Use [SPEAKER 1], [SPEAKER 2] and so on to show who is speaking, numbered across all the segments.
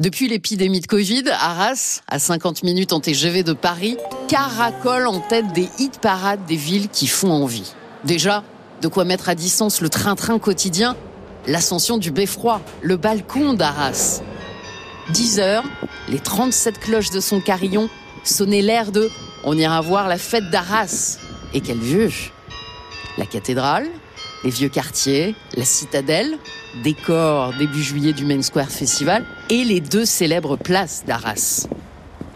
[SPEAKER 1] Depuis l'épidémie de Covid, Arras, à 50 minutes en TGV de Paris, caracole en tête des hit parades des villes qui font envie. Déjà, de quoi mettre à distance le train-train quotidien, l'ascension du beffroi, le balcon d'Arras. 10 heures, les 37 cloches de son carillon sonnaient l'air de On ira voir la fête d'Arras. Et quelle vue La cathédrale, les vieux quartiers, la citadelle, décor début juillet du Main Square Festival, et les deux célèbres places d'Arras.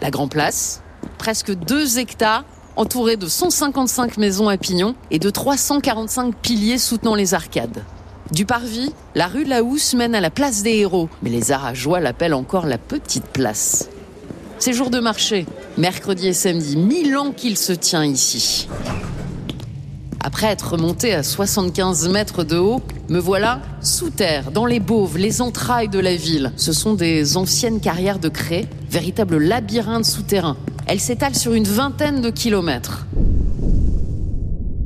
[SPEAKER 1] La Grand Place, presque 2 hectares, entourée de 155 maisons à pignons et de 345 piliers soutenant les arcades. Du parvis, la rue de la Housse mène à la place des héros, mais les Arageois l'appellent encore la petite place. C'est jour de marché, mercredi et samedi, mille ans qu'il se tient ici. Après être remonté à 75 mètres de haut, me voilà sous terre, dans les Bauves, les entrailles de la ville. Ce sont des anciennes carrières de craie, véritable labyrinthe souterrain. Elles s'étalent sur une vingtaine de kilomètres.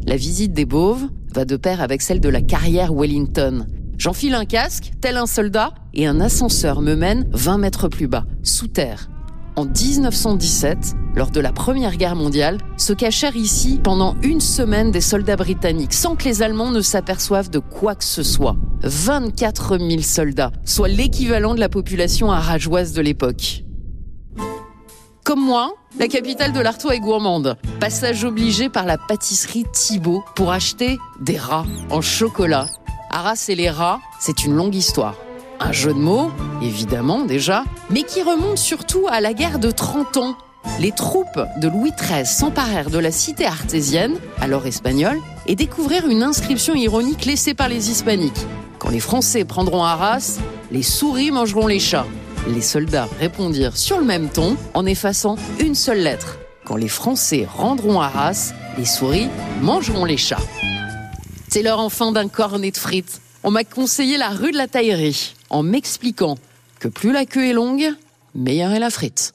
[SPEAKER 1] La visite des Bauves va de pair avec celle de la carrière Wellington. J'enfile un casque, tel un soldat, et un ascenseur me mène 20 mètres plus bas, sous terre. En 1917, lors de la Première Guerre mondiale, se cachèrent ici pendant une semaine des soldats britanniques, sans que les Allemands ne s'aperçoivent de quoi que ce soit. 24 000 soldats, soit l'équivalent de la population arageoise de l'époque. Comme moi, la capitale de l'Artois est gourmande. Passage obligé par la pâtisserie Thibault pour acheter des rats en chocolat. Arras et les rats, c'est une longue histoire. Un jeu de mots, évidemment déjà, mais qui remonte surtout à la guerre de 30 ans. Les troupes de Louis XIII s'emparèrent de la cité artésienne, alors espagnole, et découvrirent une inscription ironique laissée par les hispaniques. Quand les Français prendront Arras, les souris mangeront les chats. Les soldats répondirent sur le même ton en effaçant une seule lettre. Quand les Français rendront Arras, les souris mangeront les chats. C'est l'heure enfin d'un cornet de frites. On m'a conseillé la rue de la Taillerie en m'expliquant que plus la queue est longue, meilleure est la frite.